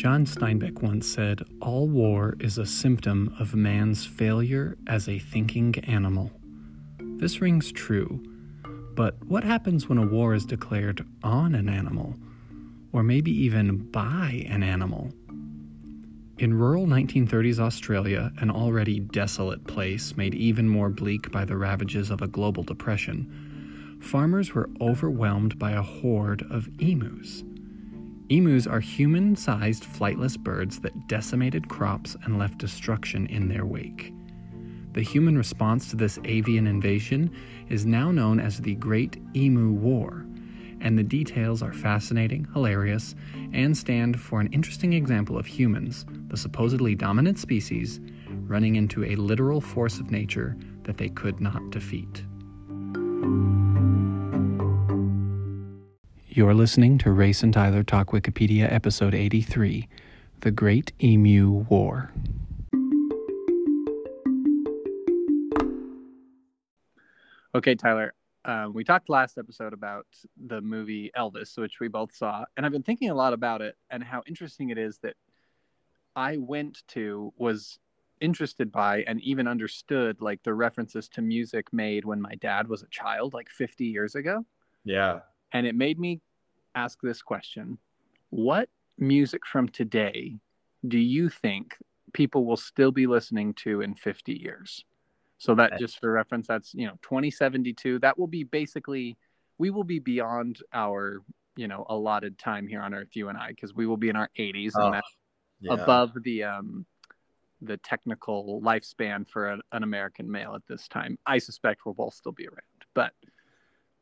John Steinbeck once said, All war is a symptom of man's failure as a thinking animal. This rings true, but what happens when a war is declared on an animal, or maybe even by an animal? In rural 1930s Australia, an already desolate place made even more bleak by the ravages of a global depression, farmers were overwhelmed by a horde of emus. Emus are human sized flightless birds that decimated crops and left destruction in their wake. The human response to this avian invasion is now known as the Great Emu War, and the details are fascinating, hilarious, and stand for an interesting example of humans, the supposedly dominant species, running into a literal force of nature that they could not defeat. You're listening to Race and Tyler Talk Wikipedia, episode 83 The Great Emu War. Okay, Tyler, uh, we talked last episode about the movie Elvis, which we both saw, and I've been thinking a lot about it and how interesting it is that I went to, was interested by, and even understood like the references to music made when my dad was a child, like 50 years ago. Yeah. And it made me ask this question What music from today do you think people will still be listening to in 50 years? So that just for reference, that's you know 2072. That will be basically we will be beyond our you know allotted time here on Earth, you and I, because we will be in our 80s Oh, and that's yeah. above the um the technical lifespan for an, an American male at this time. I suspect we'll both still be around.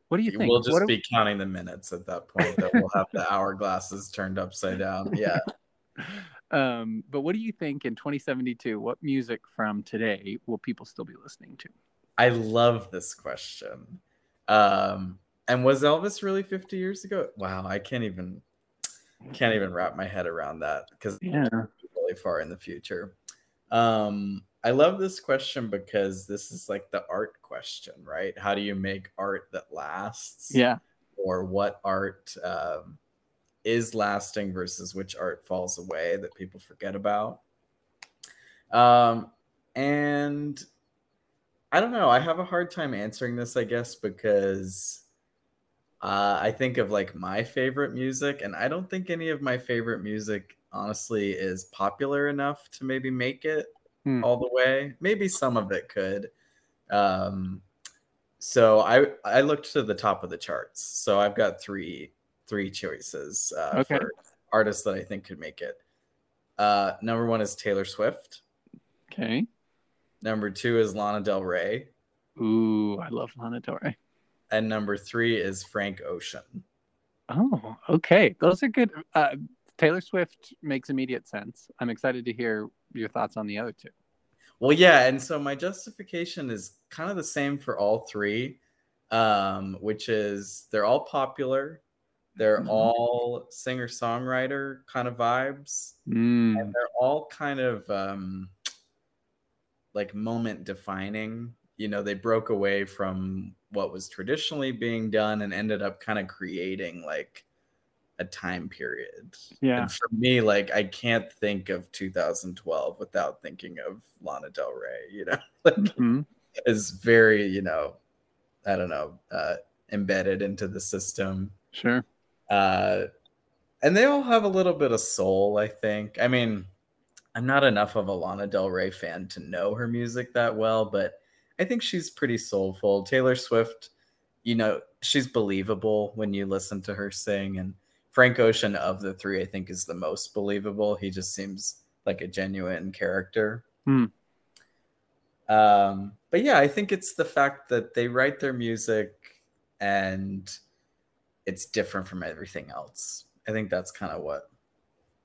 What do you think? We'll just What be counting the minutes at that point. That we'll have the hourglasses turned upside down. Yeah. um, but what do you think in 2072? What music from today will people still be listening to? I love this question. Um, and was Elvis really 50 years ago? Wow, I can't even can't even wrap my head around that because Yeah. really far in the future. Um, I love this question because this is like the art question, right? How do you make art that lasts? Yeah. Or what art um, is lasting versus which art falls away that people forget about? Um, and I don't know. I have a hard time answering this, I guess, because uh, I think of like my favorite music, and I don't think any of my favorite music, honestly, is popular enough to maybe make it Hmm. all the way. Maybe some of it could. Um, so I I looked to the top of the charts. So I've got three three choices uh, Okay. for artists that I think could make it. Uh, number one is Taylor Swift. Okay. Number two is Lana Del Rey. Ooh, I love Lana Del Rey. And number three is Frank Ocean. Oh, okay. Those are good. Uh, Taylor Swift makes immediate sense. I'm excited to hear your thoughts on the other two. Well, yeah, and so my justification is kind of the same for all three, um, which is they're all popular, they're Mhm. all singer songwriter kind of vibes, Mm, and they're all kind of um, like moment defining. You know, they broke away from what was traditionally being done and ended up kind of creating like a time period. Yeah. And for me, like I can't think of 2012 without thinking of Lana Del Rey, you know. like mhm. is very, you know, I don't know, uh embedded into the system. Sure. Uh and they all have a little bit of soul, I think. I mean, I'm not enough of a Lana Del Rey fan to know her music that well, but I think she's pretty soulful. Taylor Swift, you know, she's believable when you listen to her sing. And Frank Ocean of the three, I think, is the most believable. He just seems like a genuine character. Hmm. Um, but yeah, I think it's the fact that they write their music and it's different from everything else. I think that's kind of what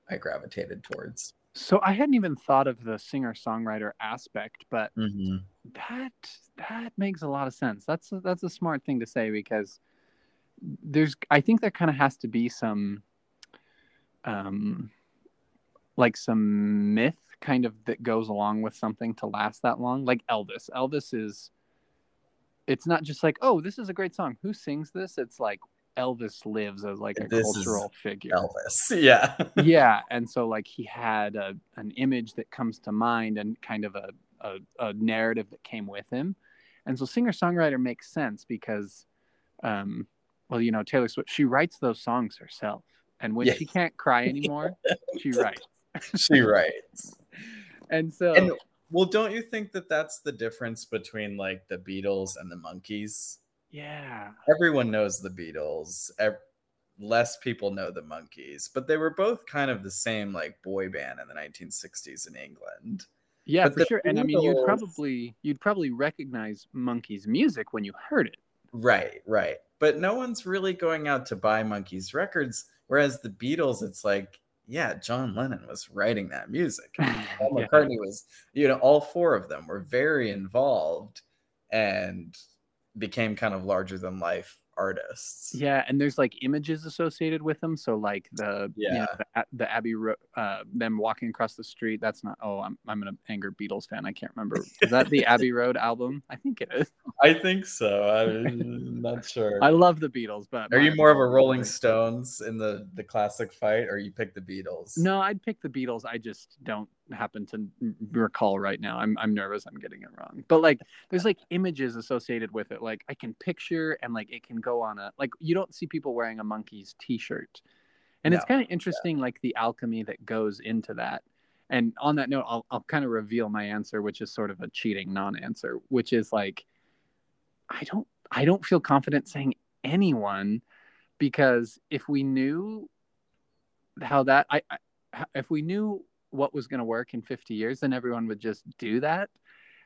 I gravitated towards. So I hadn't even thought of the singer songwriter aspect, but Mm-hmm. that that makes a lot of sense. That's a, that's a smart thing to say because there's I think there kind of has to be some um like some myth kind of that goes along with something to last that long. Like Elvis. Elvis is it's not just like, "Oh, this is a great song. Who sings this?" It's like Elvis lives as like a This cultural figure. Elvis. Yeah. yeah, and so like he had a an image that comes to mind and kind of a a, a narrative that came with him, and so singer songwriter makes sense because, um, well, you know Taylor Swift she writes those songs herself, and when Yeah. she can't cry anymore, she writes, she writes. and so And well, don't you think that that's the difference between like the Beatles and the Monkees? yeah, Everyone knows the Beatles. Ev- less people know the Monkees, but they were both kind of the same like boy band in the 1960s in England. yeah, But for the sure. And I mean, you'd probably you'd probably recognize Monkee's music when you heard it. Right, right. But no one's really going out to buy Monkees records. Whereas the Beatles, it's like, yeah, John Lennon was writing that music. Paul Yeah. McCartney was, you know, all four of them were very involved and became kind of larger than life artists. Yeah, and there's like images associated with them. So like the you know, Yeah. the, the Abbey Road, uh, them walking across the street. That's not. Oh, I'm I'm an angry Beatles fan. I can't remember. Is that the Abbey Road album? I think it is. I think so. I'm not sure. I love the Beatles, but Are you more of a Rolling Stones in the the classic fight, or you pick the Beatles? No, I'd pick the Beatles. I just don't happen to recall right now. I'm I'm nervous. I'm getting it wrong. But like, there's like images associated with it. Like I can picture and like it can go on a like you don't see people wearing a Monkees T-shirt, and it's kind of interesting like the alchemy that goes into that. And on that note, I'll I'll kind of reveal my answer, which is sort of a cheating non-answer, which is like, I don't I don't feel confident saying anyone because if we knew how that I, I if we knew what was going to work in 50 years and everyone would just do that.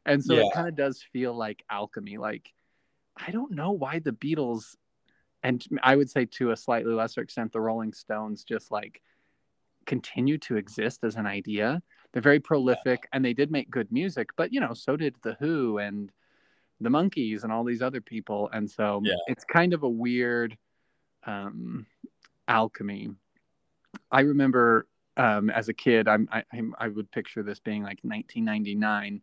And so Yeah. it kind of does feel like alchemy like i don't know why the beatles and i would say to a slightly lesser extent the rolling stones just like continue to exist as an idea. They're very prolific and they did make good music but you know so did the who and the Monkees and all these other people. And so Yeah. it's kind of a weird um alchemy. I remember um as a kid i'm I, I'm- I would picture this being like 1999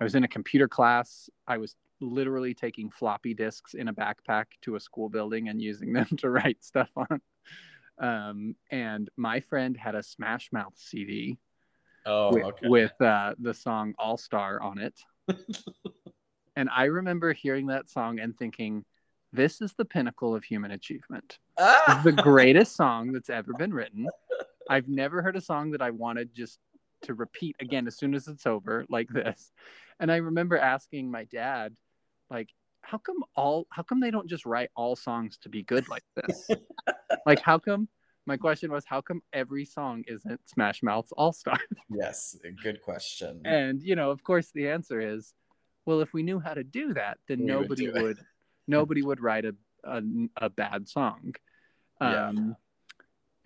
i was in a computer class i was literally taking floppy disks in a backpack to a school building and using them to write stuff on um and my friend had a smash mouth cd Oh, with, okay. with uh, the song All Star on it. and I remember hearing that song and thinking, this is the pinnacle of human achievement. Ah! the greatest song that's ever been written. I've never heard a song that I wanted just to repeat again as soon as it's over, like mm-hmm. this. And I remember asking my dad, like, how come all how come they don't just write all songs to be good like this? like how come my question was how come every song isn't Smash Mouth's All Star? yes, good question. And you know, of course, the answer is, well, if we knew how to do that, then We nobody it. would, nobody would write a, a a bad song. Yeah. Um,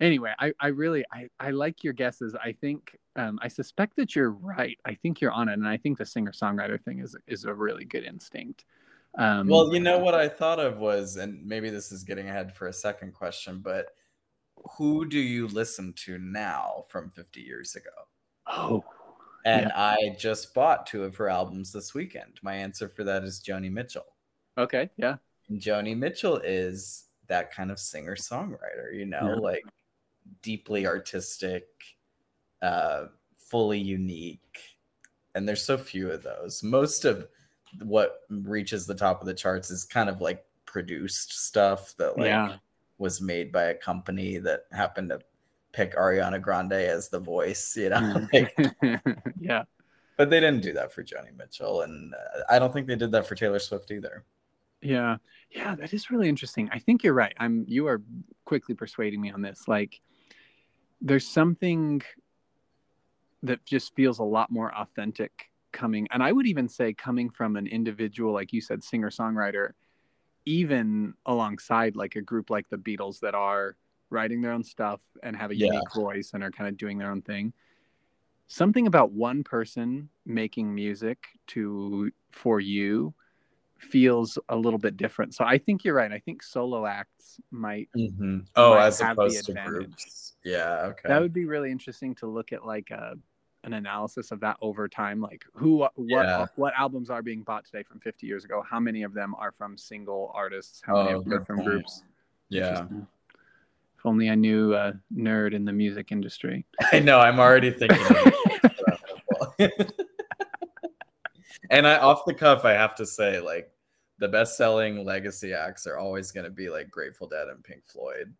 Anyway, I I really I I like your guesses. I think um, I suspect that you're right. I think you're on it, and I think the singer songwriter thing is is a really good instinct. Um, Well, you know what I thought of was, and maybe this is getting ahead for a second question, but who do you listen to now from 50 years ago? oh, And I just bought two of her albums this weekend. My answer for that is Joni Mitchell. okay, yeah, And Joni Mitchell is that kind of singer songwriter, you know, Yeah. like deeply artistic, uh, fully unique. And there's so few of those. Most of what reaches the top of the charts is kind of like produced stuff that like yeah, was made by a company that happened to pick Ariana Grande as the voice, you know. Like, yeah. but they didn't do that for Joni Mitchell, and uh, I don't think they did that for Taylor Swift either. Yeah. Yeah, that is really interesting. I think you're right. I'm you are quickly persuading me on this. Like there's something that just feels a lot more authentic coming and I would even say coming from an individual like you said singer-songwriter even alongside like a group like the Beatles that are writing their own stuff and have a Yeah. unique voice and are kind of doing their own thing. Something about one person making music to for you feels a little bit different. So I think you're right. I think solo acts might mm-hmm. Oh, might as opposed to groups. Yeah. Okay. that would be really interesting to look at like a an analysis of that over time like who what Yeah. what albums are being bought today from 50 years ago how many of them are from single artists how many Oh, are from point. groups Yeah. If only I knew a nerd in the music industry. I know. I'm already thinking. and I, off the cuff, I have to say, like, the best-selling legacy acts are always going to be like Grateful Dead and Pink Floyd.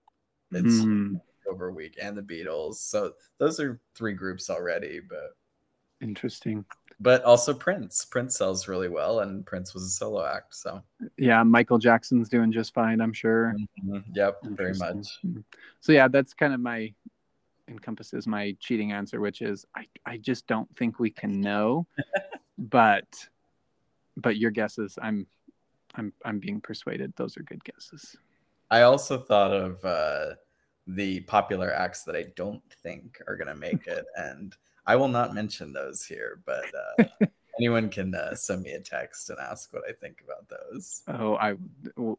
It's Hmm, over a week, and the Beatles. So those are three groups already, but interesting. but also Prince. Prince sells really well, and Prince was a solo act. So Yeah, Michael Jackson's doing just fine, I'm sure. Mhm. yep, very much. Mhm. So yeah, that's kind of my encompasses my cheating answer, which is I, I just don't think we can know. but but your guesses, I'm I'm I'm being persuaded those are good guesses. I also thought of uh, the popular acts that I don't think are going to make it, and I will not mention those here, but uh, anyone can uh, send me a text and ask what I think about those. Oh, I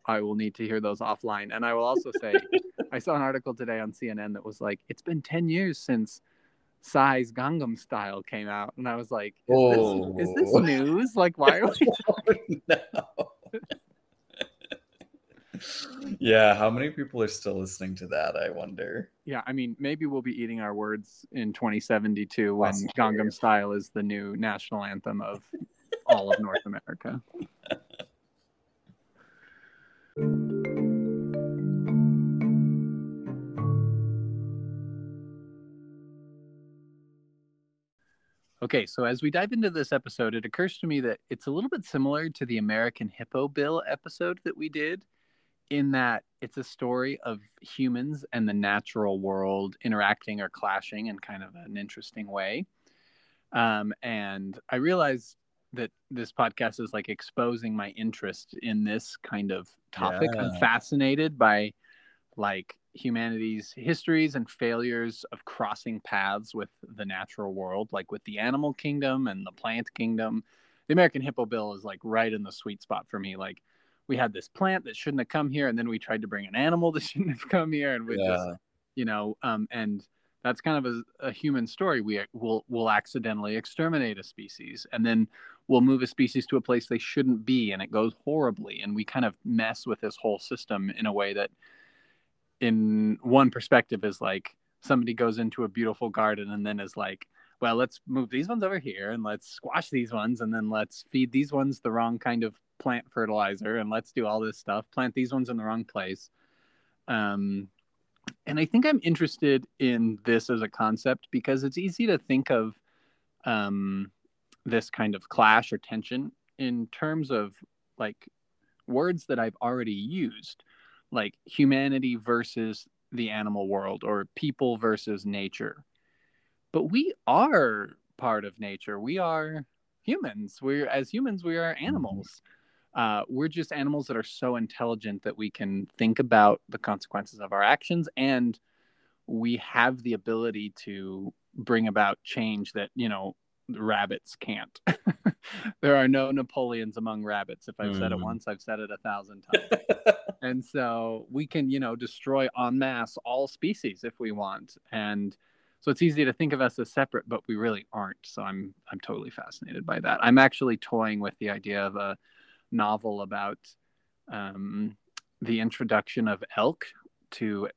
I will need to hear those offline. And I will also say I saw an article today on CNN that was like, it's been 10 years since Psy's Gangnam Style came out. And I was like, is, this, is this Oh. news? Like, why are we talking no. yeah, how many people are still listening to that? I wonder. Yeah, I mean, maybe we'll be eating our words in 2072 when Possibly. Gangnam Style is the new national anthem of all of North America. Okay, so as we dive into this episode, it occurs to me that it's a little bit similar to the American Hippo Bill episode that we did, in that it's a story of humans and the natural world interacting or clashing in kind of an interesting way. Um, and I realize that this podcast is like exposing my interest in this kind of topic. I'm fascinated by like humanity's histories and failures of crossing paths with the natural world, like with the animal kingdom and the plant kingdom. The American Hippo Bill is like right in the sweet spot for me. Like we had this plant that shouldn't have come here, and then we tried to bring an animal that shouldn't have come here, and we just you know um, and that's kind of a, a human story. We will will accidentally exterminate a species and then we'll move a species to a place they shouldn't be and it goes horribly and we kind of mess with this whole system in a way that in one perspective is like somebody goes into a beautiful garden and then is like well let's move these ones over here and let's squash these ones and then let's feed these ones the wrong kind of plant fertilizer and let's do all this stuff plant these ones in the wrong place um, and I think I'm interested in this as a concept because it's easy to think of um, this kind of clash or tension in terms of like words that I've already used, like humanity versus the animal world or people versus nature. But we are part of nature. We are humans. We're as humans, we are animals uh, we're just animals that are so intelligent that we can think about the consequences of our actions and we have the ability to bring about change that you know rabbits can't there are no napoleons among rabbits if i've said it Mm. once i've said it a thousand times and so we can you know destroy en masse all species if we want and so it's easy to think of us as separate but we really aren't so i'm i'm totally fascinated by that i'm actually toying with the idea of a novel about um, the introduction of elk to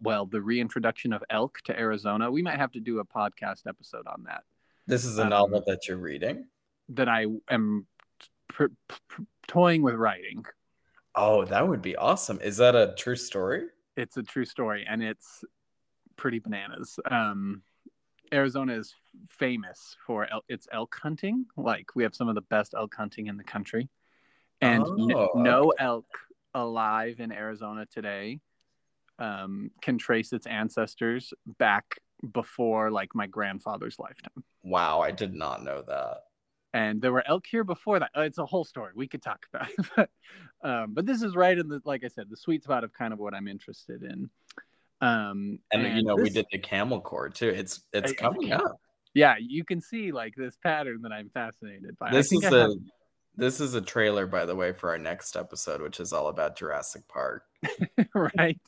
well the reintroduction of elk to arizona we might have to do a podcast episode on that This is a Um, novel that you're reading. that i am pr- pr- toying with writing Oh, that would be awesome. Is that a true story? it's a true story and it's pretty bananas. Um arizona is famous for el- its elk hunting. Like we have some of the best elk hunting in the country. And n- Oh, no elk alive in arizona today um can trace its ancestors back before like my grandfather's lifetime. Wow, I did not know that. and there were elk here before that. Uh, It's a whole story. We could talk about, but, um, but this is right in the like I said, the sweet spot of kind of what I'm interested in. Um, And, you know, we did the Camel Corps too. It's it's I- coming up. yeah, you can see like this pattern that I'm fascinated by. This is a this is a trailer, by the way, for our next episode, which is all about Jurassic Park. right.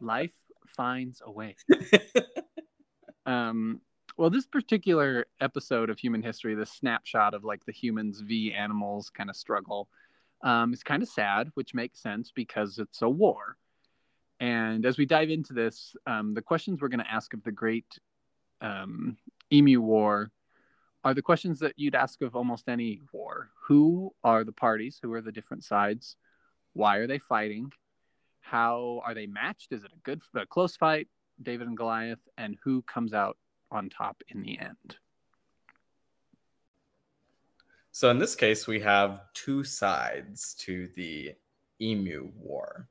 Life finds a way. Um, well, this particular episode of human history, this snapshot of like the humans v animals kind of struggle, um, is kind of sad, which makes sense because it's a war. And as we dive into this, um, the questions we're going to ask of the Great um, Emu War are the questions that you'd ask of almost any war. Who are the parties? Who are the different sides? Why are they fighting? How are they matched? Is it a good, a close fight, David and Goliath? And who comes out on top in the end? So in this case, we have two sides to the Emu War.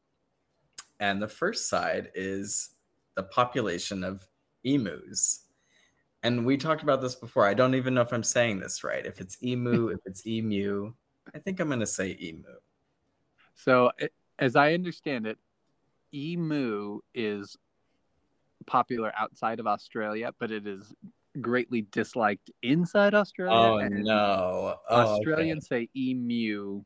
And the first side is the population of emus. And we talked about this before. I don't even know if I'm saying this right. If it's emu, if it's emu, I think I'm going to say emu. So, as I understand it, emu is popular outside of Australia, but it is greatly disliked inside Australia. Oh no! Oh, Australians okay. say emu,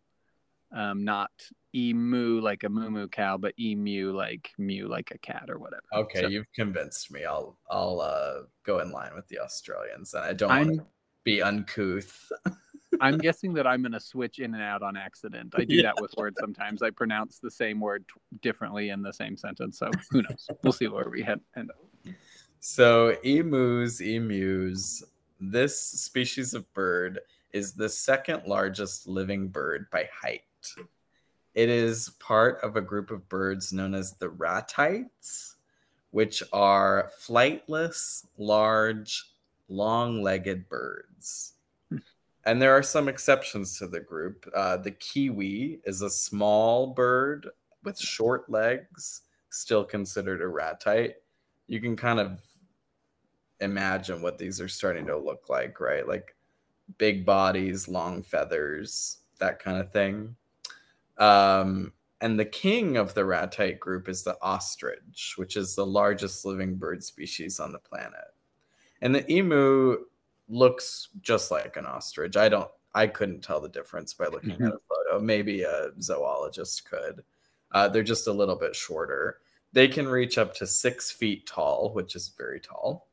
um, not emu like a moo moo cow, but emu like mew like a cat or whatever. Okay, so, you've convinced me. I'll I'll uh, go in line with the Australians, and I don't want to be uncouth. I'm guessing that I'm going to switch in and out on accident. I do yeah. that with words sometimes. I pronounce the same word t- differently in the same sentence. So who knows? we'll see where we head, end up. So emus, emus. This species of bird is the second largest living bird by height. It is part of a group of birds known as the ratites, which are flightless, large, long legged birds. And there are some exceptions to the group. Uh, the kiwi is a small bird with short legs, still considered a ratite. You can kind of imagine what these are starting to look like, right? Like big bodies, long feathers, that kind of thing. Um, and the king of the ratite group is the ostrich, which is the largest living bird species on the planet. And the emu looks just like an ostrich. I don't, I couldn't tell the difference by looking mm-hmm. at a photo. Maybe a zoologist could. Uh, they're just a little bit shorter. They can reach up to six feet tall, which is very tall.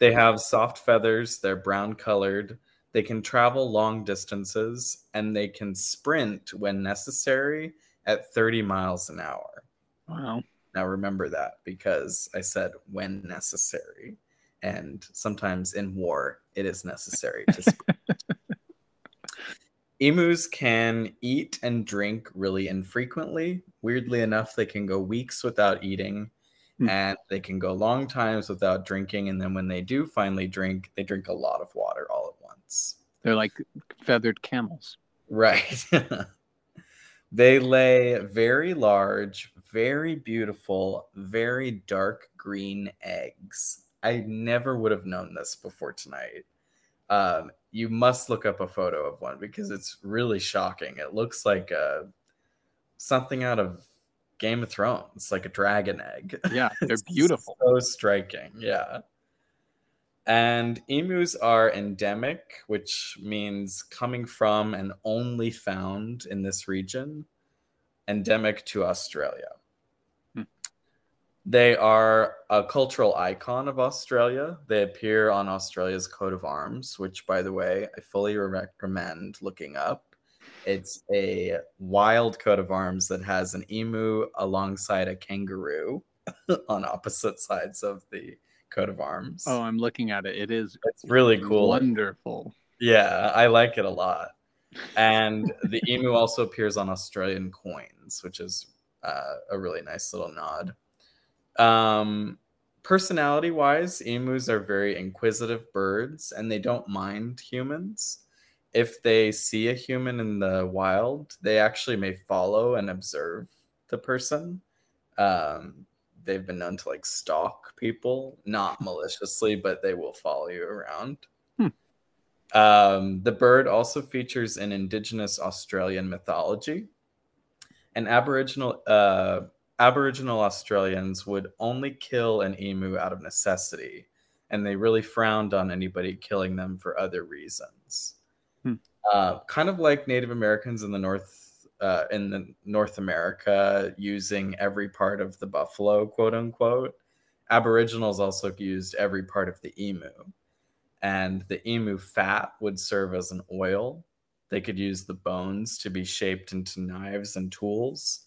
They have soft feathers. They're brown colored. They can travel long distances and they can sprint when necessary at 30 miles an hour. Wow. Now remember that because I said when necessary. And sometimes in war, it is necessary to sprint. Emus can eat and drink really infrequently. Weirdly enough, they can go weeks without eating mm. and they can go long times without drinking. And then when they do finally drink, they drink a lot of water all at once. They're like feathered camels. Right. they lay very large, very beautiful, very dark green eggs. I never would have known this before tonight. Um, you must look up a photo of one because it's really shocking. It looks like a, uh, something out of Game of Thrones, like a dragon egg. Yeah, they're beautiful. so striking. Yeah. And emus are endemic, which means coming from and only found in this region, endemic to Australia. Hmm. They are a cultural icon of Australia. They appear on Australia's coat of arms, which, by the way, I fully recommend looking up. It's a wild coat of arms that has an emu alongside a kangaroo on opposite sides of the coat of arms. Oh, I'm looking at it. It is it's really cool. Wonderful. Yeah, I like it a lot. And the emu also appears on Australian coins, which is uh, a really nice little nod. Um, personality wise, emus are very inquisitive birds and they don't mind humans. If they see a human in the wild, they actually may follow and observe the person. Um, they've been known to like stalk people, not maliciously, but they will follow you around. Hmm. Um, the bird also features in Indigenous Australian mythology. And Aboriginal uh, Aboriginal Australians would only kill an emu out of necessity, and they really frowned on anybody killing them for other reasons. Hmm. Uh, kind of like Native Americans in the North uh, in the North America using every part of the buffalo, quote unquote. Aboriginals also used every part of the emu, and the emu fat would serve as an oil. They could use the bones to be shaped into knives and tools.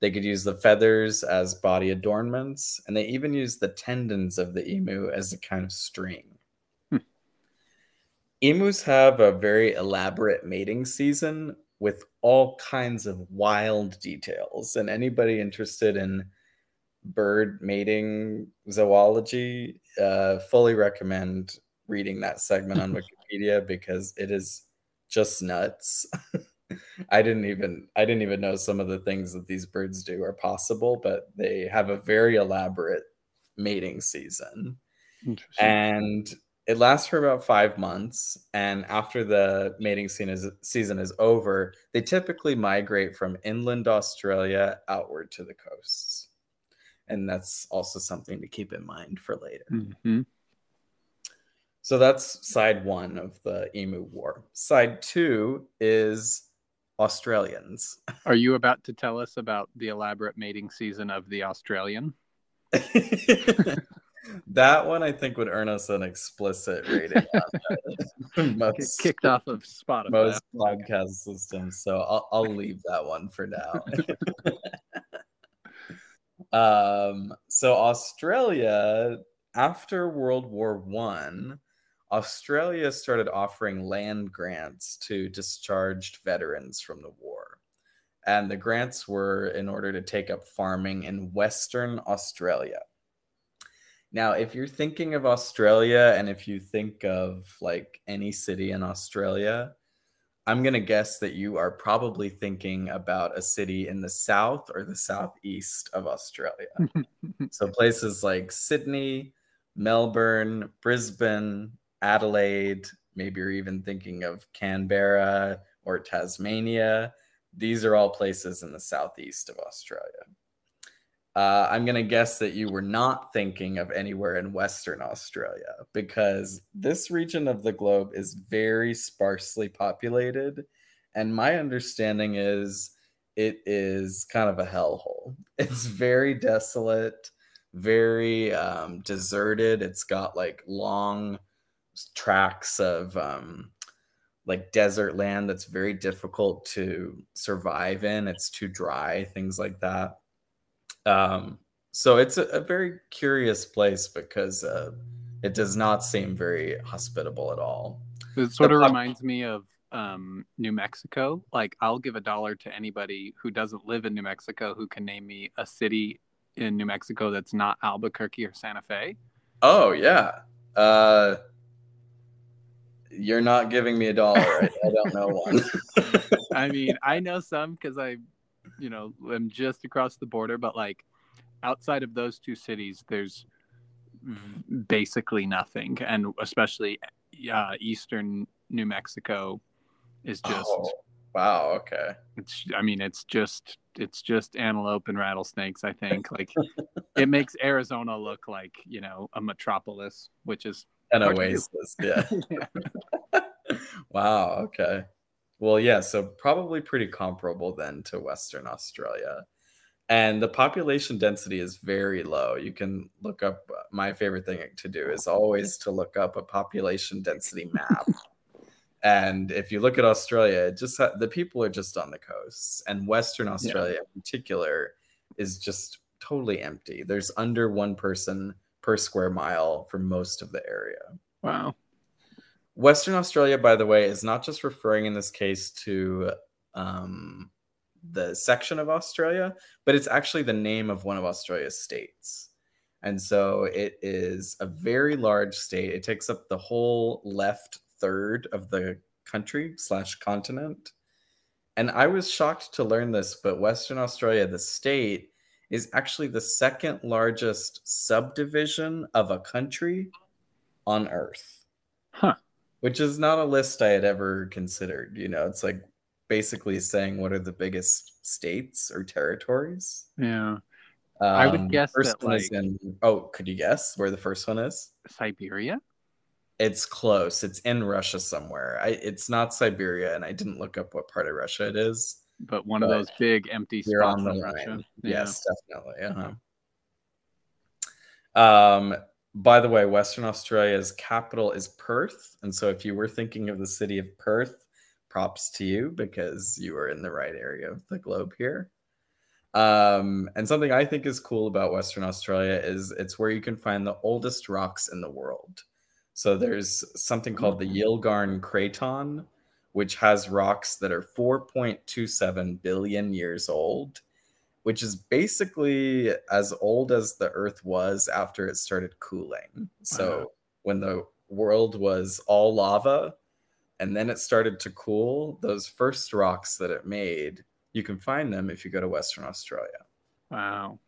They could use the feathers as body adornments, and they even use the tendons of the emu as a kind of string. Hmm. Emus have a very elaborate mating season with all kinds of wild details. And anybody interested in bird mating zoology, uh, fully recommend reading that segment on Wikipedia because it is just nuts. I didn't even I didn't even know some of the things that these birds do are possible, but they have a very elaborate mating season. And it lasts for about five months. And after the mating season is, season is over, they typically migrate from inland Australia outward to the coasts. And that's also something to keep in mind for later. Mm-hmm. So that's side one of the Emu War. Side two is Australians. Are you about to tell us about the elaborate mating season of the Australian? that one I think would earn us an explicit rating. most, kicked off of Spotify. Most podcast systems. So I'll, I'll leave that one for now. um, so Australia, after World War One, Australia started offering land grants to discharged veterans from the war. And the grants were in order to take up farming in Western Australia. Now, if you're thinking of Australia and if you think of like any city in Australia, I'm going to guess that you are probably thinking about a city in the south or the southeast of Australia. so places like Sydney, Melbourne, Brisbane, Adelaide, maybe you're even thinking of Canberra or Tasmania. These are all places in the southeast of Australia. Uh, I'm going to guess that you were not thinking of anywhere in Western Australia because this region of the globe is very sparsely populated. And my understanding is it is kind of a hellhole. It's very desolate, very um, deserted. It's got like long tracks of um, like desert land that's very difficult to survive in. It's too dry, things like that. Um, so it's a, a, very curious place because uh, it does not seem very hospitable at all. It sort of reminds me of um, New Mexico. Like, I'll give a dollar to anybody who doesn't live in New Mexico who can name me a city in New Mexico that's not Albuquerque or Santa Fe. Oh yeah. Uh, you're not giving me a dollar. I, I don't know one. I mean, I know some because I, you know, I'm just across the border, but like outside of those two cities, there's basically nothing, and especially uh, eastern New Mexico is just. Oh, wow. Okay. It's. I mean, it's just. It's just antelope and rattlesnakes. I think like it makes Arizona look like you know a metropolis, which is an oasis. Yeah. yeah. wow. Okay. Well, yeah. So probably pretty comparable then to Western Australia. And the population density is very low. You can look up. Uh, my favorite thing to do is always to look up a population density map. and if you look at Australia, just ha- the people are just on the coasts, and Western Australia yeah. in particular is just totally empty. There's under one person per square mile for most of the area. Wow. Western Australia, by the way, is not just referring in this case to um, the section of Australia, but it's actually the name of one of Australia's states. And so it is a very large state. It takes up the whole left third of the country slash continent. And I was shocked to learn this, but Western Australia, the state, is actually the second largest subdivision of a country on Earth. Huh. Which is not a list I had ever considered. You know, it's like basically saying what are the biggest states or territories. Yeah. Um, I would um, guess first that, like, in, oh, could you guess where the first one is? Siberia. It's close. It's in Russia somewhere. I, it's not Siberia, and I didn't look up what part of Russia it is but one but of those big empty you're on the line. Yes, definitely. Uh-huh. Um, by the way, Western Australia's capital is Perth, and so if you were thinking of the city of Perth, props to you because you are in the right area of the globe here. Um, and something I think is cool about Western Australia is it's where you can find the oldest rocks in the world. So there's something called the Yilgarn Craton, which has rocks that are 4.27 billion years old, which is basically as old as the Earth was after it started cooling. So wow. when the world was all lava and then it started to cool, those first rocks that it made, you can find them if you go to Western Australia. Wow.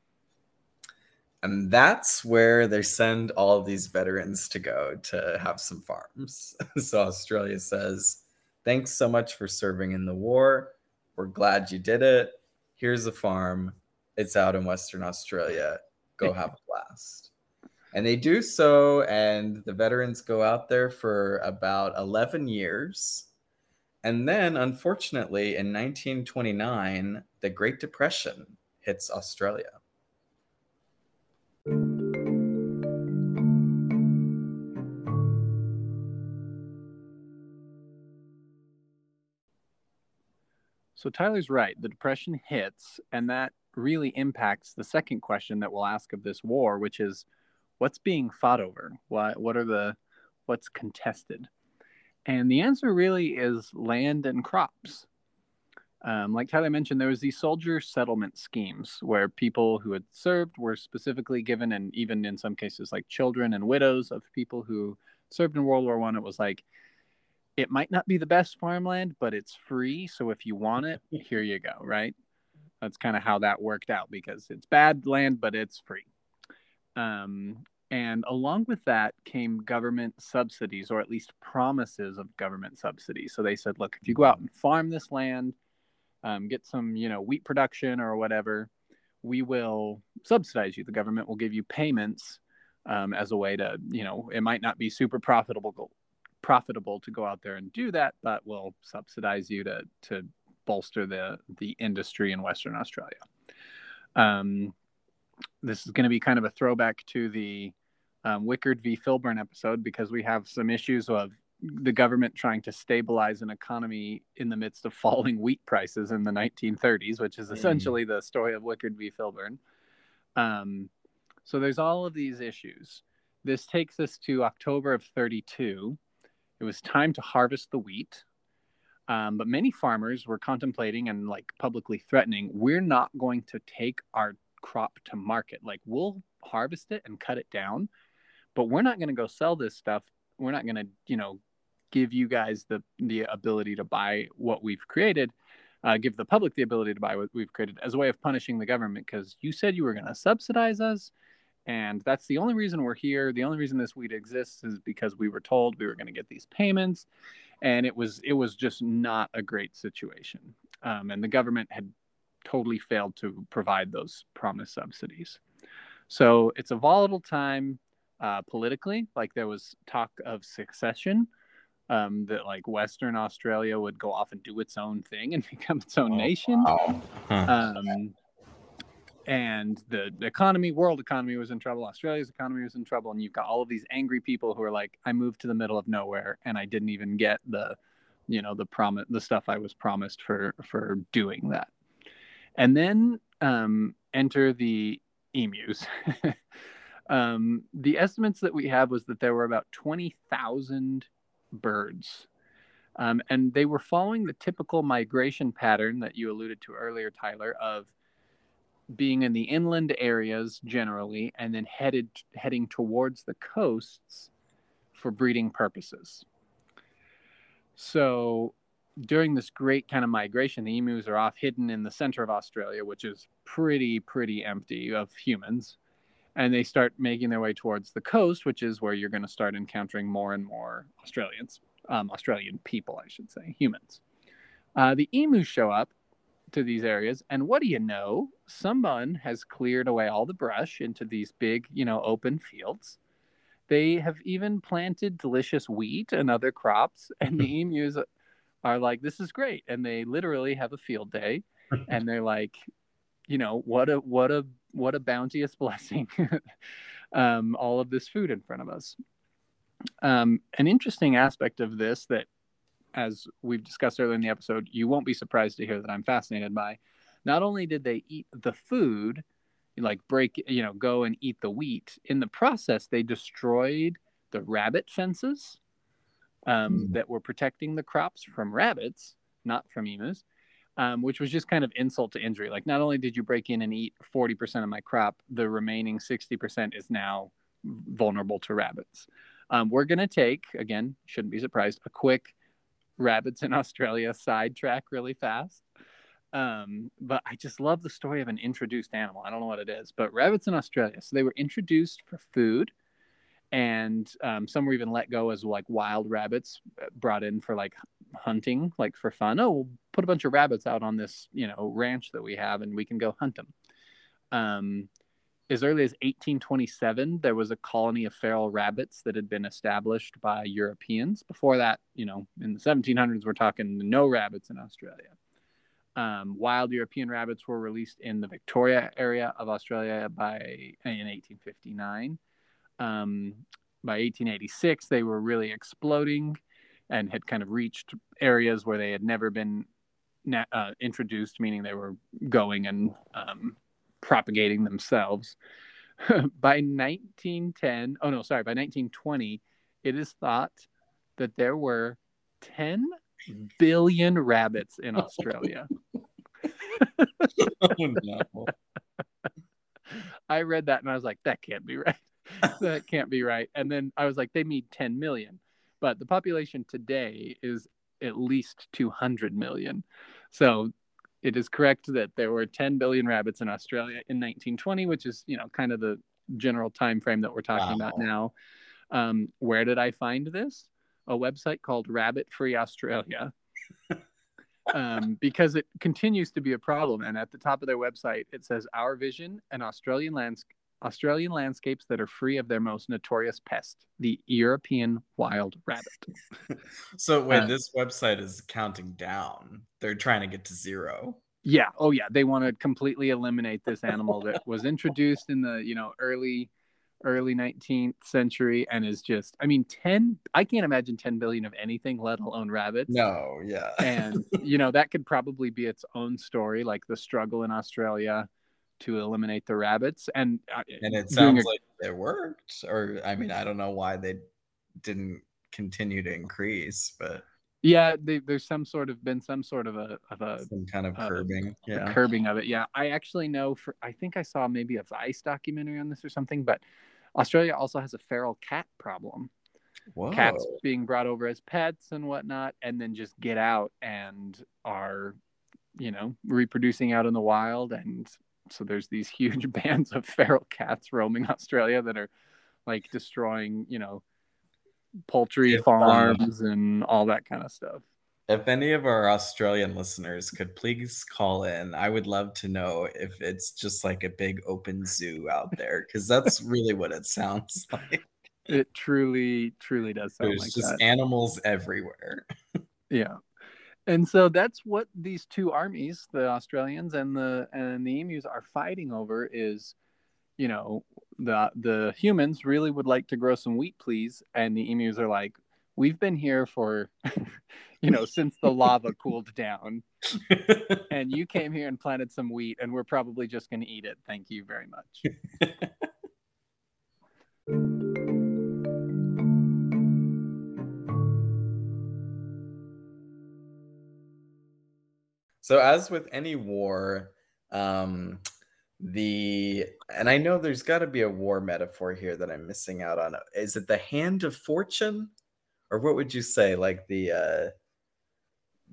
And that's where they send all of these veterans to go to have some farms. so Australia says, Thanks so much for serving in the war. We're glad you did it. Here's a farm. It's out in Western Australia. Go have a blast. And they do so, and the veterans go out there for about 11 years. And then, unfortunately, in 1929, the Great Depression hits Australia. So Tyler's right. The depression hits, and that really impacts the second question that we'll ask of this war, which is what's being fought over? What what are the what's contested? And the answer really is land and crops. Um, like Tyler mentioned, there was these soldier settlement schemes where people who had served were specifically given, and even in some cases, like children and widows of people who served in World War One, it was like it might not be the best farmland, but it's free. So if you want it, here you go, right? That's kind of how that worked out because it's bad land, but it's free. Um, and along with that came government subsidies, or at least promises of government subsidies. So they said, look, if you go out and farm this land, um, get some, you know, wheat production or whatever, we will subsidize you. The government will give you payments um, as a way to, you know, it might not be super profitable profitable to go out there and do that, but will subsidize you to to bolster the the industry in Western Australia. Um, this is going to be kind of a throwback to the um, Wickard v. Filburn episode because we have some issues of the government trying to stabilize an economy in the midst of falling wheat prices in the 1930s, which is mm. essentially mm. the story of Wickard v. Filburn. Um, so there's all of these issues. This takes us to October of 32, it was time to harvest the wheat. Um, but many farmers were contemplating and like publicly threatening, we're not going to take our crop to market. Like we'll harvest it and cut it down, but we're not going to go sell this stuff. We're not going to, you know, give you guys the the ability to buy what we've created. Uh, give the public the ability to buy what we've created as a way of punishing the government because you said you were going to subsidize us and that's the only reason we're here. The only reason this wheat exists is because we were told we were going to get these payments, and it was it was just not a great situation. Um, and the government had totally failed to provide those promised subsidies. So it's a volatile time uh, politically. Like there was talk of secession. Um, that like Western Australia would go off and do its own thing and become its own oh, nation. Wow. Huh. Um, and the, economy world economy was in trouble australia's economy was in trouble and you've got all of these angry people who are like i moved to the middle of nowhere and i didn't even get the you know the promise the stuff i was promised for for doing that. And then um, enter the emus. Um, the estimates that we have was that there were about 20000 birds. Um, and they were following the typical migration pattern that you alluded to earlier tyler of being in the inland areas generally and then headed heading towards the coasts for breeding purposes. So during this great kind of migration, the emus are off hidden in the center of Australia, which is pretty, pretty empty of humans. And they start making their way towards the coast, which is where you're going to start encountering more and more Australians, um, Australian people, I should say, humans. Uh, the emus show up to these areas. And what do you know? Someone has cleared away all the brush into these big, you know, open fields. They have even planted delicious wheat and other crops, and the emus are like, "This is great," and they literally have a field day, and they're like, you know, what a what a what a bounteous blessing, um, all of this food in front of us. Um, an interesting aspect of this that as we've discussed earlier in the episode, you won't be surprised to hear that I'm fascinated by. not only did they eat the food, like break, you know, go and eat the wheat, in the process, they destroyed the rabbit fences um, mm. that were protecting the crops from rabbits, not from emus. Um, which was just kind of insult to injury. Like, not only did you break in and eat 40% of my crop, the remaining 60% is now vulnerable to rabbits. Um, we're going to take, again, shouldn't be surprised, a quick rabbits in Australia sidetrack really fast. Um, but I just love the story of an introduced animal. I don't know what it is, but rabbits in Australia. So they were introduced for food, and um, some were even let go as like wild rabbits uh, brought in for like hunting, like for fun. Oh, we'll put a bunch of rabbits out on this, you know, ranch that we have, and we can go hunt them. Um, as early as 1827, there was a colony of feral rabbits that had been established by Europeans. Before that, you know, in the 1700s, we're talking no rabbits in Australia. Um, wild European rabbits were released in the Victoria area of Australia by in 1859. Um, by 1886, they were really exploding and had kind of reached areas where they had never been uh, introduced, meaning they were going and um, propagating themselves. by 1910, oh no, sorry, by 1920, it is thought that there were 10 billion rabbits in Australia. oh, no. I read that and I was like, that can't be right. that can't be right. And then I was like, they need 10 million. But the population today is at least 200 million. So it is correct that there were 10 billion rabbits in Australia in 1920, which is, you know, kind of the general time frame that we're talking wow. about now. Um, where did I find this? A website called Rabbit Free Australia. um, because it continues to be a problem. And at the top of their website, it says our vision an Australian landscape Australian landscapes that are free of their most notorious pest, the European wild rabbit. so wait, uh, this website is counting down. They're trying to get to zero. Yeah. Oh yeah. They want to completely eliminate this animal that was introduced in the, you know, early early 19th century and is just I mean 10 I can't imagine 10 billion of anything let alone rabbits. No, yeah. and you know that could probably be its own story like the struggle in Australia to eliminate the rabbits and uh, and it sounds a, like it worked or i mean i don't know why they didn't continue to increase but yeah they, there's some sort of been some sort of a of a some kind of curbing uh, yeah. curbing of it. Yeah i actually know for i think i saw maybe a vice documentary on this or something but australia also has a feral cat problem. Whoa. cats being brought over as pets and whatnot and then just get out and are you know reproducing out in the wild and so there's these huge bands of feral cats roaming Australia that are like destroying, you know, poultry if, farms um, and all that kind of stuff. If any of our Australian listeners could please call in, I would love to know if it's just like a big open zoo out there because that's really what it sounds like. It truly, truly does sound There's like just that. animals everywhere. yeah and so that's what these two armies the australians and the and the emus are fighting over is you know the the humans really would like to grow some wheat please. And the emus are like we've been here for you know since the lava cooled down. And you came here and planted some wheat and we're probably just going to eat it. Thank you very much So as with any war, um, the and I know there's got to be a war metaphor here that I'm missing out on. Is it the hand of fortune, or what would you say? Like the uh,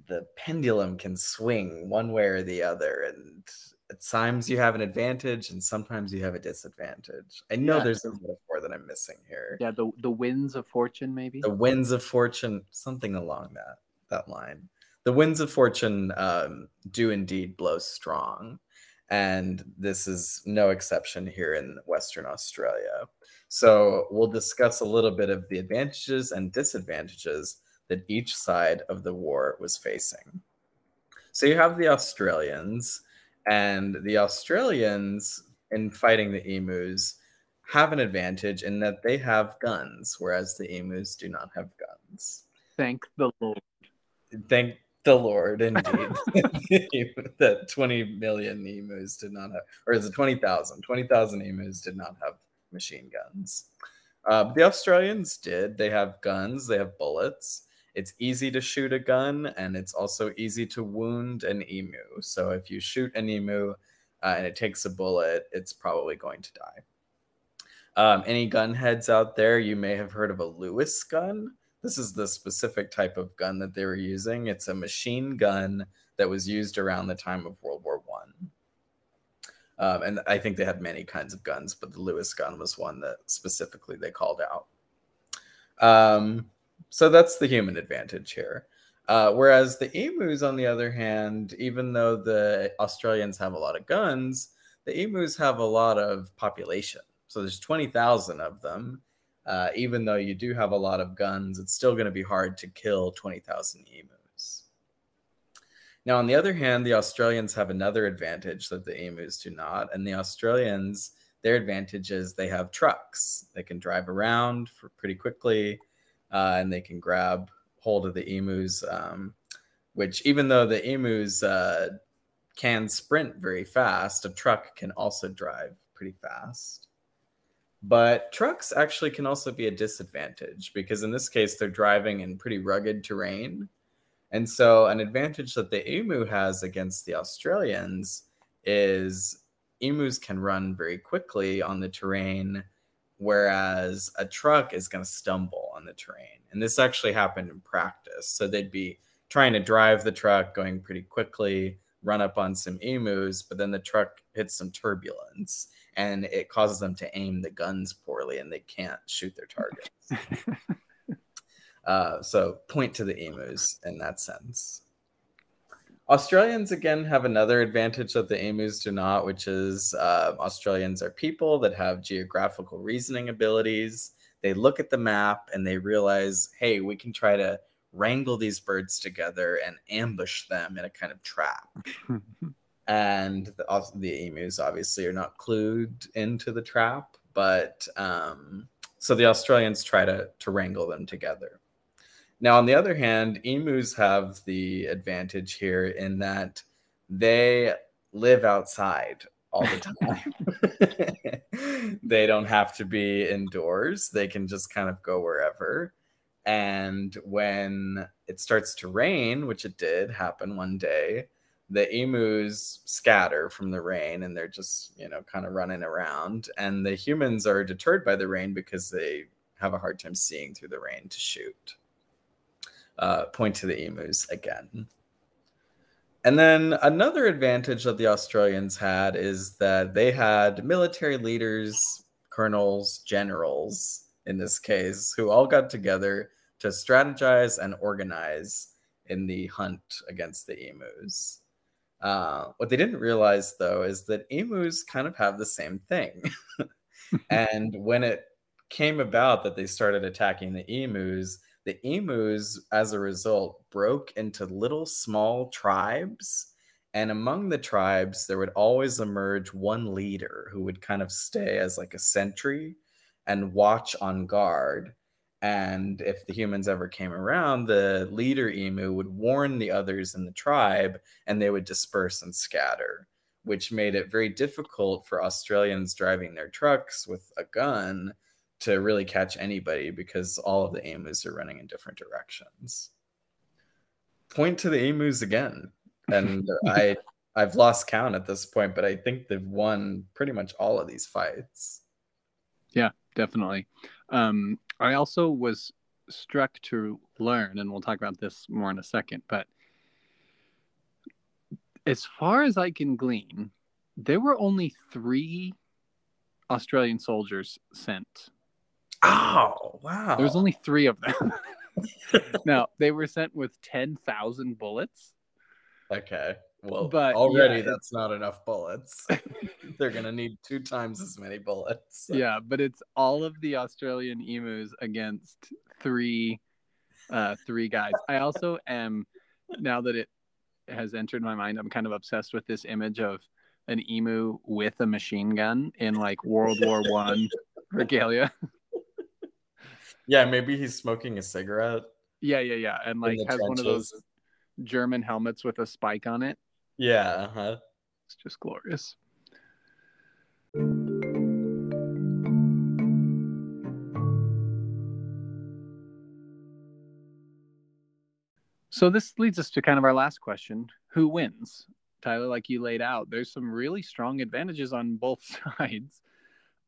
the pendulum can swing one way or the other, and at times you have an advantage, and sometimes you have a disadvantage. I know yeah. there's a metaphor that I'm missing here. Yeah, the the winds of fortune, maybe the winds of fortune, something along that that line the winds of fortune um, do indeed blow strong. And this is no exception here in Western Australia. So we'll discuss a little bit of the advantages and disadvantages that each side of the war was facing. So you have the Australians, and the Australians, in fighting the emus, have an advantage in that they have guns, whereas the emus do not have guns. Thank the Lord. Thank the Lord, indeed. that 20 million emus did not have, or is it 20,000? 20,000 emus did not have machine guns. Uh, the Australians did. They have guns, they have bullets. It's easy to shoot a gun, and it's also easy to wound an emu. So if you shoot an emu uh, and it takes a bullet, it's probably going to die. Um, any gun heads out there, you may have heard of a Lewis gun. This is the specific type of gun that they were using. It's a machine gun that was used around the time of World War One. Um, and I think they had many kinds of guns, but the Lewis gun was one that specifically they called out. Um, so that's the human advantage here. Uh, whereas the emus, on the other hand, even though the Australians have a lot of guns, the emus have a lot of population. So there's 20,000 of them. Uh, even though you do have a lot of guns, it's still going to be hard to kill 20,000 emus. Now, on the other hand, the Australians have another advantage that the emus do not. And the Australians, their advantage is they have trucks. They can drive around pretty quickly uh, and they can grab hold of the emus, um, which even though the emus uh, can sprint very fast, a truck can also drive pretty fast. But trucks actually can also be a disadvantage because in this case, they're driving in pretty rugged terrain. And so, an advantage that the emu has against the Australians is emus can run very quickly on the terrain, whereas a truck is going to stumble on the terrain. And this actually happened in practice. So, they'd be trying to drive the truck going pretty quickly, run up on some emus, but then the truck hits some turbulence and it causes them to aim the guns poorly and they can't shoot their targets. uh, so point to the emus in that sense. Australians again have another advantage that the emus do not, which is uh, Australians are people that have geographical reasoning abilities. They look at the map and they realize, hey, we can try to wrangle these birds together and ambush them in a kind of trap. and the, the, emus obviously are not clued into the trap but um, so the australians try to to wrangle them together. Now on the other hand emus have the advantage here in that they live outside all the time. They don't have to be indoors. They can just kind of go wherever and when it starts to rain which it did happen one day the emus scatter from the rain and they're just you know kind of running around. And the humans are deterred by the rain because they have a hard time seeing through the rain to shoot. Uh, point to the emus again. And then another advantage that the australians had is that they had military leaders colonels generals in this case who all got together to strategize and organize in the hunt against the emus uh, what they didn't realize though is that emus kind of have the same thing. and when it came about that they started attacking the emus, the emus, as a result, broke into little small tribes. And among the tribes, there would always emerge one leader who would kind of stay as like a sentry and watch on guard and if the humans ever came around, the leader emu would warn the others in the tribe and they would disperse and scatter, which made it very difficult for Australians driving their trucks with a gun to really catch anybody because all of the emus are running in different directions. Point to the emus again. And I I've lost count at this point, but I think they've won pretty much all of these fights. Yeah, definitely. Um, I also was struck to learn, and we'll talk about this more in a second, but as far as I can glean, there were only three Australian soldiers sent. Oh, wow. There's only three of them. now, they were sent with 10,000 bullets. Okay. Well, but already yeah, that's not enough bullets. They're gonna need two times as many bullets. So. Yeah, but it's all of the Australian emus against three, uh, three guys. I also am now that it has entered my mind. I'm kind of obsessed with this image of an emu with a machine gun in like World War One regalia. Yeah, maybe he's smoking a cigarette. Yeah, yeah, yeah, and like has trenches. one of those German helmets with a spike on it. Yeah. Uh-huh. It's just glorious. So this leads us to kind of our last question: Who wins? Tyler, like you laid out, there's some really strong advantages on both sides,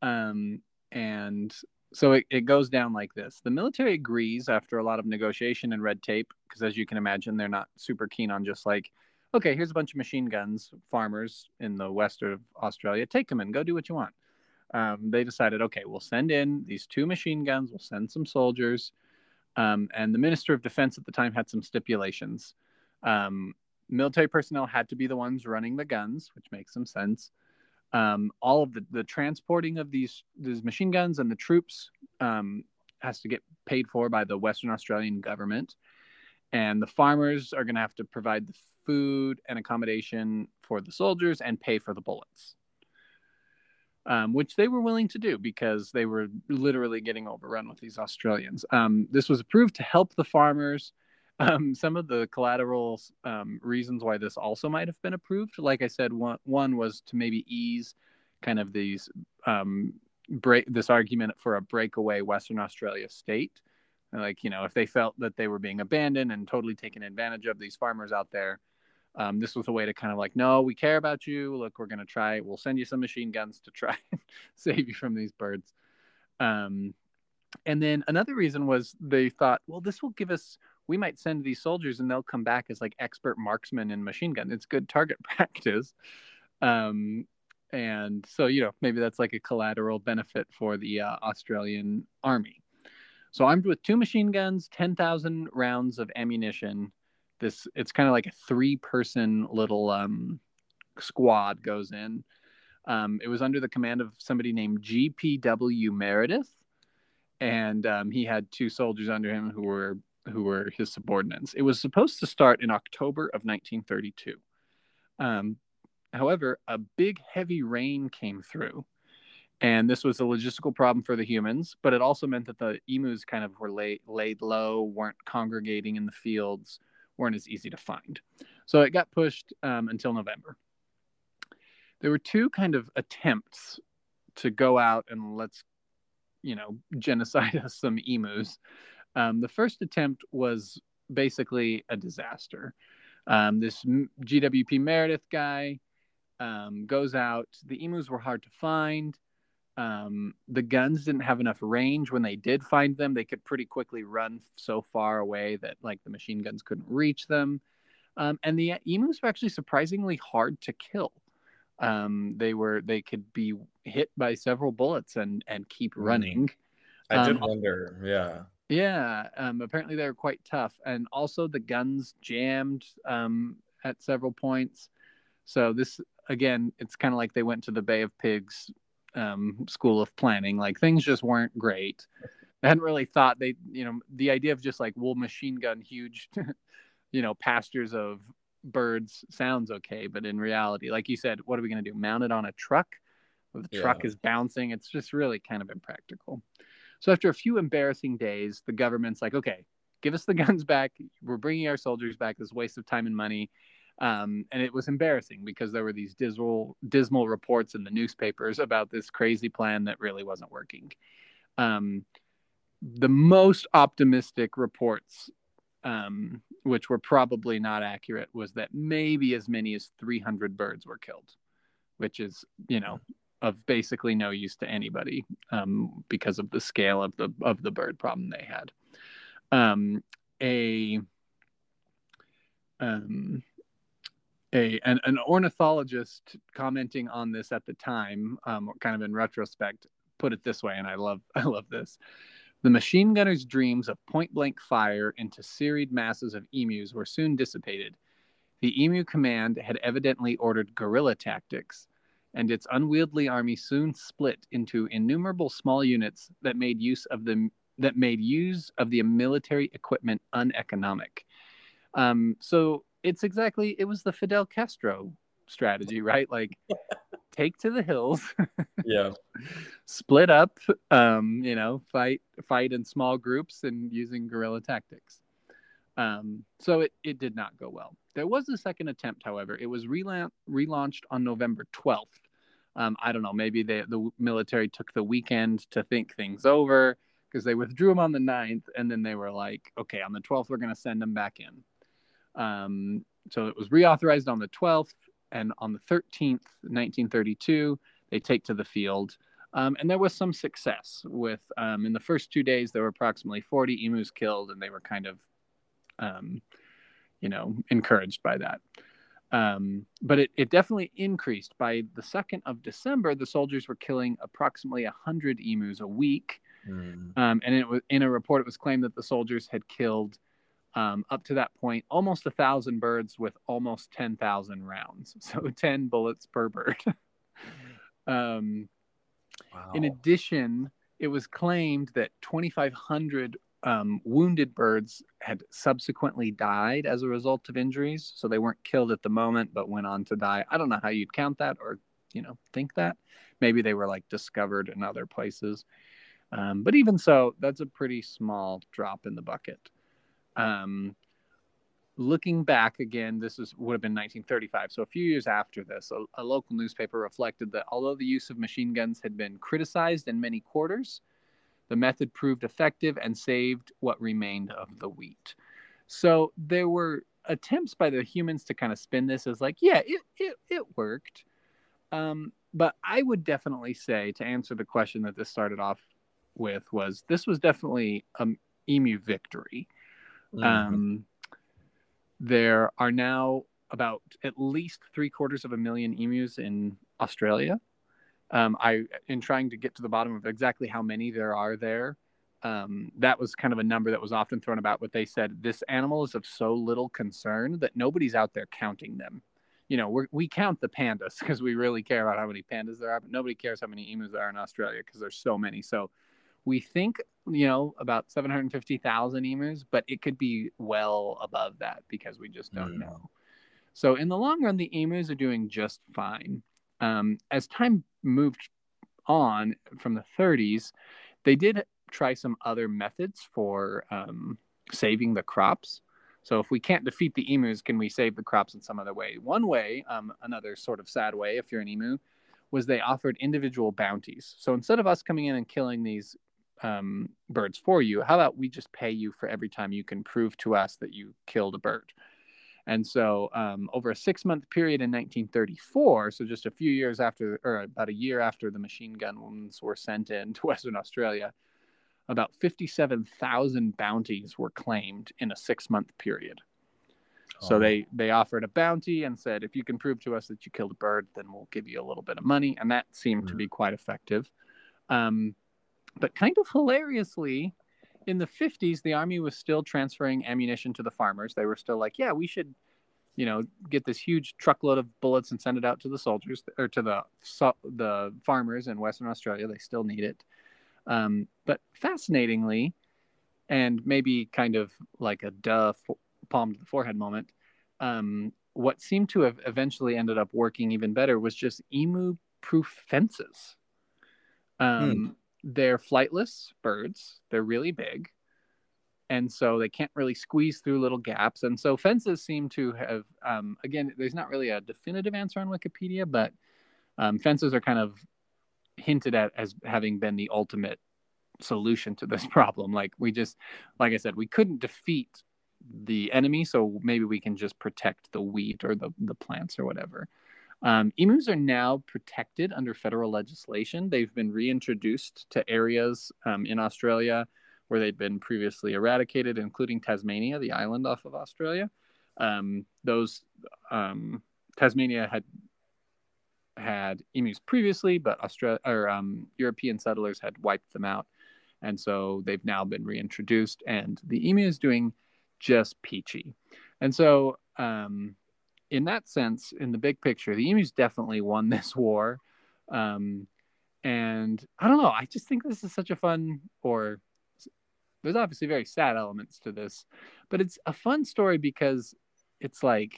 um, and so it, it goes down like this: the military agrees after a lot of negotiation and red tape, because as you can imagine, they're not super keen on just like, okay, here's a bunch of machine guns, farmers in the west of Australia, take them and go do what you want. Um, they decided, okay, we'll send in these two machine guns, we'll send some soldiers um, and the Minister of Defense at the time had some stipulations. Um, military personnel had to be the ones running the guns, which makes some sense. Um, all of the, the transporting of these these machine guns and the troops um, has to get paid for by the Western Australian government, and the farmers are going to have to provide the food and accommodation for the soldiers and pay for the bullets um, which they were willing to do because they were literally getting overrun with these Australians. Um, this was approved to help the farmers. Um, some of the collateral um, reasons why this also might have been approved, like I said, one, one was to maybe ease kind of these um, break this argument for a breakaway Western Australia state. Like, you know, if they felt that they were being abandoned and totally taken advantage of these farmers out there, um, this was a way to kind of like, no, we care about you. Look, we're going to try. We'll send you some machine guns to try and save you from these birds. Um, and then another reason was they thought, well, this will give us. We might send these soldiers and they'll come back as like expert marksmen in machine gun. It's good target practice. Um, and so you know maybe that's like a collateral benefit for the uh, Australian army. So armed with two machine guns, ten thousand rounds of ammunition, this it's kind of like a three person little um, squad goes in. Um, it was under the command of somebody named GPW Meredith, and um, he had two soldiers under him who were who were his subordinates. It was supposed to start in October of 1932. Um, however, a big heavy rain came through, and this was a logistical problem for the humans. But it also meant that the emus kind of were laid laid low, weren't congregating in the fields weren't as easy to find. So it got pushed um, until November. There were two kind of attempts to go out and let's, you know, genocide us some emus. Um, the first attempt was basically a disaster. Um, this GWP Meredith guy um, goes out. The emus were hard to find. Um, the guns didn't have enough range when they did find them. They could pretty quickly run so far away that like the machine guns couldn't reach them. Um, and the emus were actually surprisingly hard to kill. Um, they were they could be hit by several bullets and and keep mm. running. I did um, wonder, yeah. Yeah, um, apparently they were quite tough, and also the guns jammed um, at several points. So this again, it's kind of like they went to the Bay of Pigs um, school of planning. Like things just weren't great. I hadn't really thought they, you know, the idea of just like we'll machine gun huge, you know, pastures of birds sounds okay, but in reality, like you said, what are we going to do? Mount it on a truck? the yeah. truck is bouncing. It's just really kind of impractical. So after a few embarrassing days, the government's like, okay, give us the guns back. We're bringing our soldiers back. This waste of time and money. Um, and it was embarrassing because there were these dismal, dismal reports in the newspapers about this crazy plan that really wasn't working. Um, the most optimistic reports, um, which were probably not accurate, was that maybe as many as 300 birds were killed, which is, you know, of basically no use to anybody um, because of the scale of the of the bird problem they had. Um, a um, a an, an ornithologist commenting on this at the time, um, kind of in retrospect, put it this way, and I love I love this. The machine gunner's dreams of point blank fire into serried masses of emus were soon dissipated. The emu command had evidently ordered guerrilla tactics, and its unwieldy army soon split into innumerable small units that made use of the that made use of the military equipment uneconomic. Um, so it's exactly it was the Fidel Castro strategy, right? Like take to the hills. yeah. Split up, um, you know, fight fight in small groups and using guerrilla tactics. Um, so it, it did not go well. There was a second attempt, however. It was relan- relaunched on November 12th. Um, I don't know, maybe they, the military took the weekend to think things over because they withdrew them on the 9th and then they were like, okay, on the 12th, we're going to send them back in. Um, so it was reauthorized on the 12th and on the 13th, 1932, they take to the field. Um, and there was some success with, um, in the first two days, there were approximately 40 emus killed, and they were kind of, um, you know, encouraged by that. Um, but it, it definitely increased. By the 2nd of December, the soldiers were killing approximately 100 emus a week. Mm. and it was, in a report, it was claimed that the soldiers had killed um, up to that point almost a thousand birds with almost 10,000 rounds. So 10 bullets per bird. um, wow. In addition, it was claimed that 2,500 um, wounded birds had subsequently died as a result of injuries. So they weren't killed at the moment, but went on to die. I don't know how you'd count that or, you know, think that. Maybe they were like discovered in other places. Um, but even so, that's a pretty small drop in the bucket. Um, looking back again, this is would have been 1935. So a few years after this, a, a, local newspaper reflected that although the use of machine guns had been criticized in many quarters, the method proved effective and saved what remained of the wheat. So there were attempts by the humans to kind of spin this as like, yeah, it it, it worked. Um, but I would definitely say to answer the question that this started off with was this was definitely an emu victory Mm-hmm. Um, there are now about at least three quarters of a million emus in Australia. Um, I, in trying to get to the bottom of exactly how many there are there, um, that was kind of a number that was often thrown about. But they said this animal is of so little concern that nobody's out there counting them. You know, we we count the pandas because we really care about how many pandas there are, but nobody cares how many emus there are in Australia because there's so many. So we think you know about 750,000 emus, but it could be well above that because we just don't mm. know. So in the long run, the emus are doing just fine. Um, as time moved on from the 30s, they did try some other methods for um, saving the crops. So if we can't defeat the emus, can we save the crops in some other way? One way, um, another sort of sad way, if you're an emu, was they offered individual bounties. So instead of us coming in and killing these um, birds for you. How about we just pay you for every time you can prove to us that you killed a bird? And so, um, over a six month period in 1934, so just a few years after, or about a year after the machine guns were sent in to Western Australia, about 57,000 bounties were claimed in a six month period. Oh. So they they offered a bounty and said, if you can prove to us that you killed a bird, then we'll give you a little bit of money, and that seemed mm. to be quite effective. Um, but kind of hilariously, in the 50s, the army was still transferring ammunition to the farmers. They were still like, yeah, we should, you know, get this huge truckload of bullets and send it out to the soldiers or to the the farmers in Western Australia. They still need it. Um, but fascinatingly, and maybe kind of like a duh palm to the forehead moment, um, what seemed to have eventually ended up working even better was just emu proof fences. Um, hmm they're flightless birds. They're really big. And so they can't really squeeze through little gaps. And so fences seem to have, um, again, there's not really a definitive answer on Wikipedia, but um, fences are kind of hinted at as having been the ultimate solution to this problem. Like we just, like I said, we couldn't defeat the enemy, so maybe we can just protect the wheat or the, the plants or whatever. Um, emus are now protected under federal legislation. They've been reintroduced to areas um, in Australia where they'd been previously eradicated, including Tasmania, the island off of Australia. Um, those um, Tasmania had had emus previously, but Australia or um, European settlers had wiped them out, and so they've now been reintroduced. And the emu is doing just peachy. And so um, in that sense, in the big picture, the emus definitely won this war. Um, and I don't know. I just think this is such a fun, or there's obviously very sad elements to this, but it's a fun story because it's like,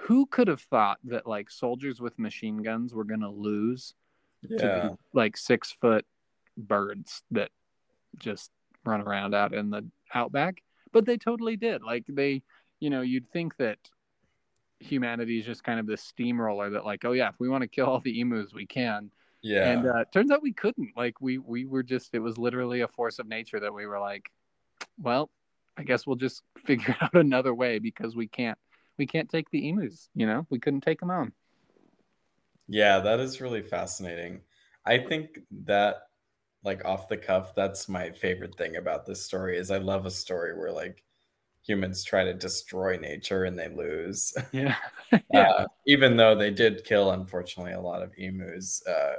who could have thought that like soldiers with machine guns were going to lose yeah. to like six foot birds that just run around out in the outback? but they totally did. Like they, you know, you'd think that humanity is just kind of this steamroller that like, oh yeah, if we want to kill all the emus, we can. Yeah. And uh, turns out we couldn't. Like we we were just it was literally a force of nature that we were like, well, I guess we'll just figure out another way because we can't we can't take the emus. You know, we couldn't take them on. Yeah, that is really fascinating. I think that like off the cuff, that's my favorite thing about this story is I love a story where like humans try to destroy nature and they lose. Yeah. yeah. Uh, even though they did kill, unfortunately, a lot of emus, uh,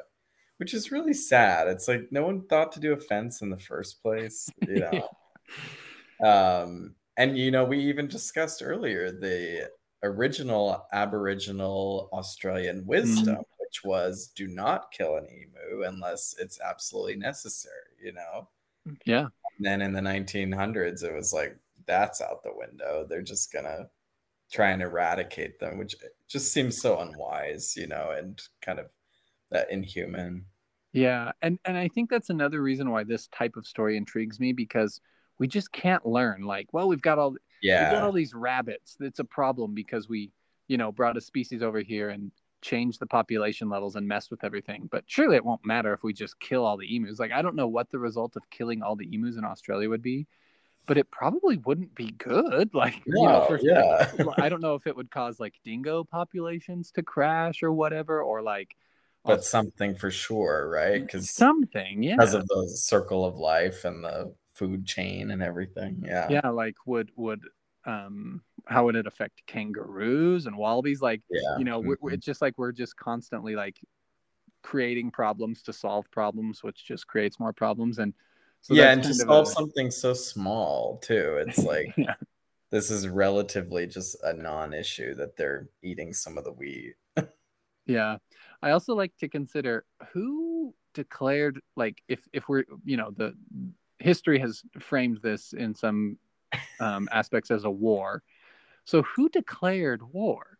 which is really sad. It's like no one thought to do a fence in the first place, you know. um, and you know, we even discussed earlier the original Aboriginal Australian wisdom, mm-hmm. which was do not kill an emu unless it's absolutely necessary, you know? Yeah. And then in the 1900s, it was like, that's out the window. They're just going to try and eradicate them, which just seems so unwise, you know, and kind of that inhuman. Yeah. And, and I think that's another reason why this type of story intrigues me because we just can't learn. Like, well, we've got all yeah. we got all these rabbits. It's a problem because we, you know, brought a species over here and changed the population levels and messed with everything. But surely it won't matter if we just kill all the emus. Like, I don't know what the result of killing all the emus in Australia would be, but it probably wouldn't be good. Like, no, you know, for, yeah. I don't know if it would cause like dingo populations to crash or whatever, or like, but something for sure, right? Because something, yeah, because of the circle of life and the food chain and everything. Yeah. Yeah, like would would um how would it affect kangaroos and wallabies like yeah. you know mm-hmm. we're, it's just like we're just constantly like creating problems to solve problems which just creates more problems and so yeah and to solve a... something so small too it's like yeah. this is relatively just a non-issue that they're eating some of the wheat yeah i also like to consider who declared like if if we're you know the history has framed this in some um, aspects as a war. So who declared war?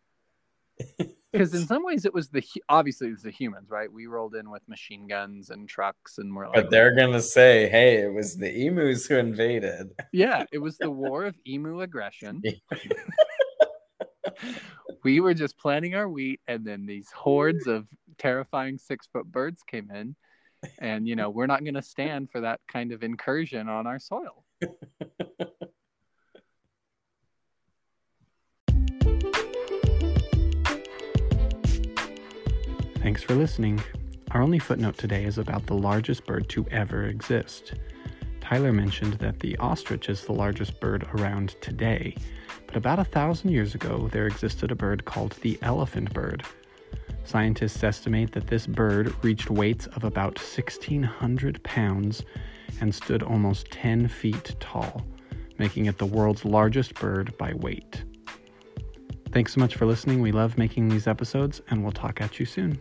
Because in some ways it was the obviously it was the humans, right? We rolled in with machine guns and trucks, and we're like, but they're gonna say, "Hey, it was the emus who invaded." Yeah, it was the war of emu aggression. we were just planting our wheat, and then these hordes of terrifying six foot birds came in and you know we're not going to stand for that kind of incursion on our soil thanks for listening. Our only footnote today is about the largest bird to ever exist. Tyler mentioned that the ostrich is the largest bird around today but about a thousand years ago there existed a bird called the elephant bird. Scientists estimate that this bird reached weights of about 1,600 pounds and stood almost 10 feet tall, making it the world's largest bird by weight. Thanks so much for listening. We love making these episodes, and we'll talk at you soon.